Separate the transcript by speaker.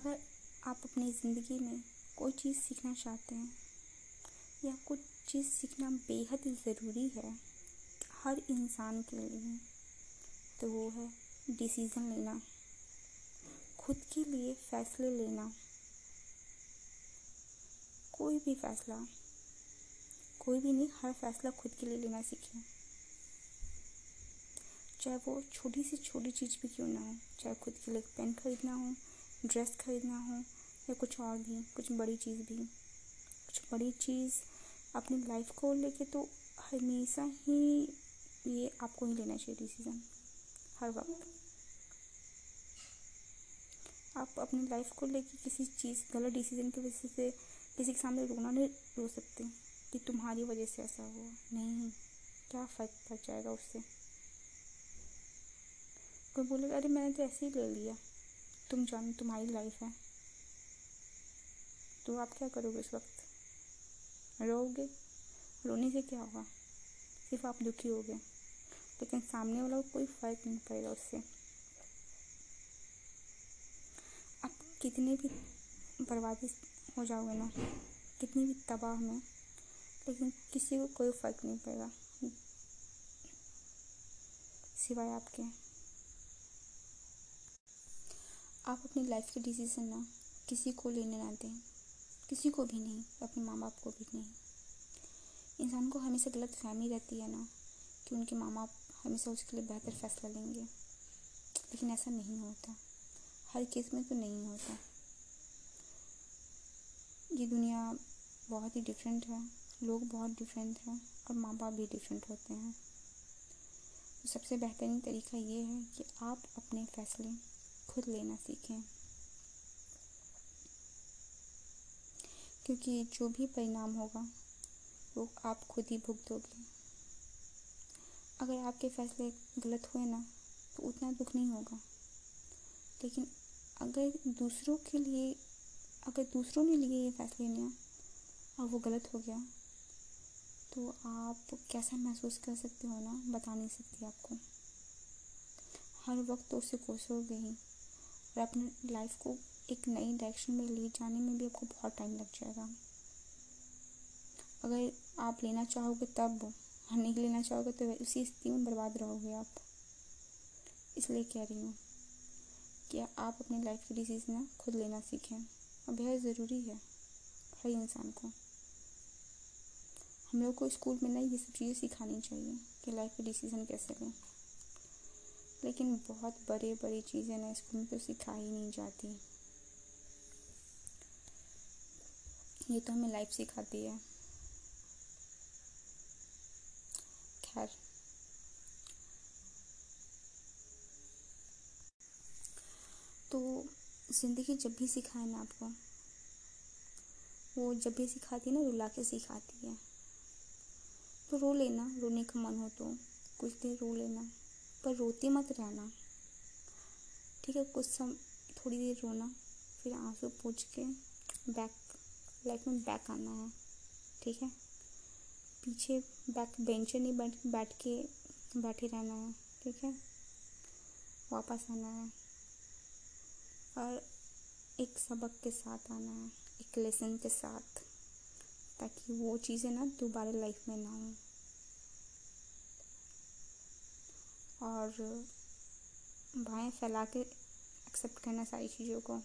Speaker 1: अगर आप अपनी ज़िंदगी में कोई चीज़ सीखना चाहते हैं या कुछ चीज़ सीखना बेहद ज़रूरी है हर इंसान के लिए तो वो है डिसीज़न लेना, खुद के लिए फ़ैसले लेना। कोई भी फ़ैसला, कोई भी नहीं, हर फ़ैसला खुद के लिए लेना सीखें। चाहे वो छोटी से छोटी चीज़ भी क्यों ना हो, चाहे खुद के लिए पेन खरीदना हो ड्रेस खरीदना हो या कुछ और भी, कुछ बड़ी चीज़ भी। कुछ बड़ी चीज़ अपनी लाइफ को लेके तो हमेशा ही ये आपको ही लेना चाहिए डिसीज़न हर वक्त। आप अपनी लाइफ को लेके किसी चीज़, गलत डिसीज़न की वजह से किसी के सामने रोना नहीं रो सकते कि तुम्हारी वजह से ऐसा हुआ। नहीं, क्या फ़र्क पड़ जाएगा उससे? कोई बोलेगा, अरे मैंने तो ऐसे ही ले लिया। तुम जानो, तुम्हारी लाइफ है। तो आप क्या करोगे उस वक्त? रोओगे? रोने से क्या होगा? सिर्फ़ आप दुखी होगे लेकिन सामने वाला कोई फ़र्क नहीं पड़ेगा उससे। आप कितने भी बर्बादी हो जाओगे ना, कितनी भी तबाह में, लेकिन किसी को कोई फ़र्क नहीं पड़ेगा। सिवाय आपके। आप अपनी लाइफ के डिसीज़न ना किसी को लेने ना दें। किसी को भी नहीं, अपने माँ बाप को भी नहीं। इंसान को हमेशा गलत फहमी रहती है ना कि उनके माँ बाप हमेशा उसके लिए बेहतर फैसला लेंगे। लेकिन ऐसा नहीं होता। हर केस में तो नहीं होता। ये दुनिया बहुत ही डिफरेंट है। लोग बहुत डिफरेंट हैं और माँ बाप भी डिफरेंट होते हैं। तो सबसे बेहतरीन तरीका ये है कि आप अपने फ़ैसले खुद लेना सीखें। क्योंकि जो भी परिणाम होगा, वो आप खुद ही भुगतोगे अगर आपके फैसले गलत हुए ना तो उतना दुख नहीं होगा। लेकिन अगर दूसरों के लिए, अगर दूसरों ने लिए ये फैसले लिया और वो गलत हो गया तो आप कैसा महसूस कर सकते हो ना, बता नहीं सकती आपको। हर वक्त तो उससे कोसोगे ही। और अपने लाइफ को एक नई डायरेक्शन में ले जाने में भी आपको बहुत टाइम लग जाएगा। अगर आप लेना चाहोगे तब, और नहीं लेना चाहोगे तो उसी स्थिति में बर्बाद रहोगे आप। इसलिए कह रही हूँ कि आप अपनी लाइफ की डिसीज़न खुद लेना सीखें, और बेहद ज़रूरी है हर इंसान को। हम लोग को स्कूल में ना ये सब चीज़ें सिखानी चाहिए कि लाइफ की डिसीज़न कैसे लें। लेकिन बहुत बड़े बड़ी चीज़ें ना स्कूल में तो सिखाई नहीं जाती। ये तो हमें लाइफ सिखाती है। खैर। तो ज़िंदगी जब भी सिखाए ना आपको, वो जब भी सिखाती है ना, रुला के सिखाती है। तो रो लेना, रोने का मन हो तो कुछ देर रो लेना। पर रोते मत रहना। ठीक है, कुछ सम, थोड़ी देर रोना, फिर आँसू पूछ के बैक लाइफ में बैक आना है। ठीक है? पीछे बैक बेंच नहीं बैठ बैठ के बैठे रहना है। ठीक है? वापस आना है। और एक सबक के साथ आना है, एक लेसन के साथ, ताकि वो चीज़ें ना दोबारा लाइफ में ना हो। और बाहें फैला के एक्सेप्ट करना सारी चीज़ों को।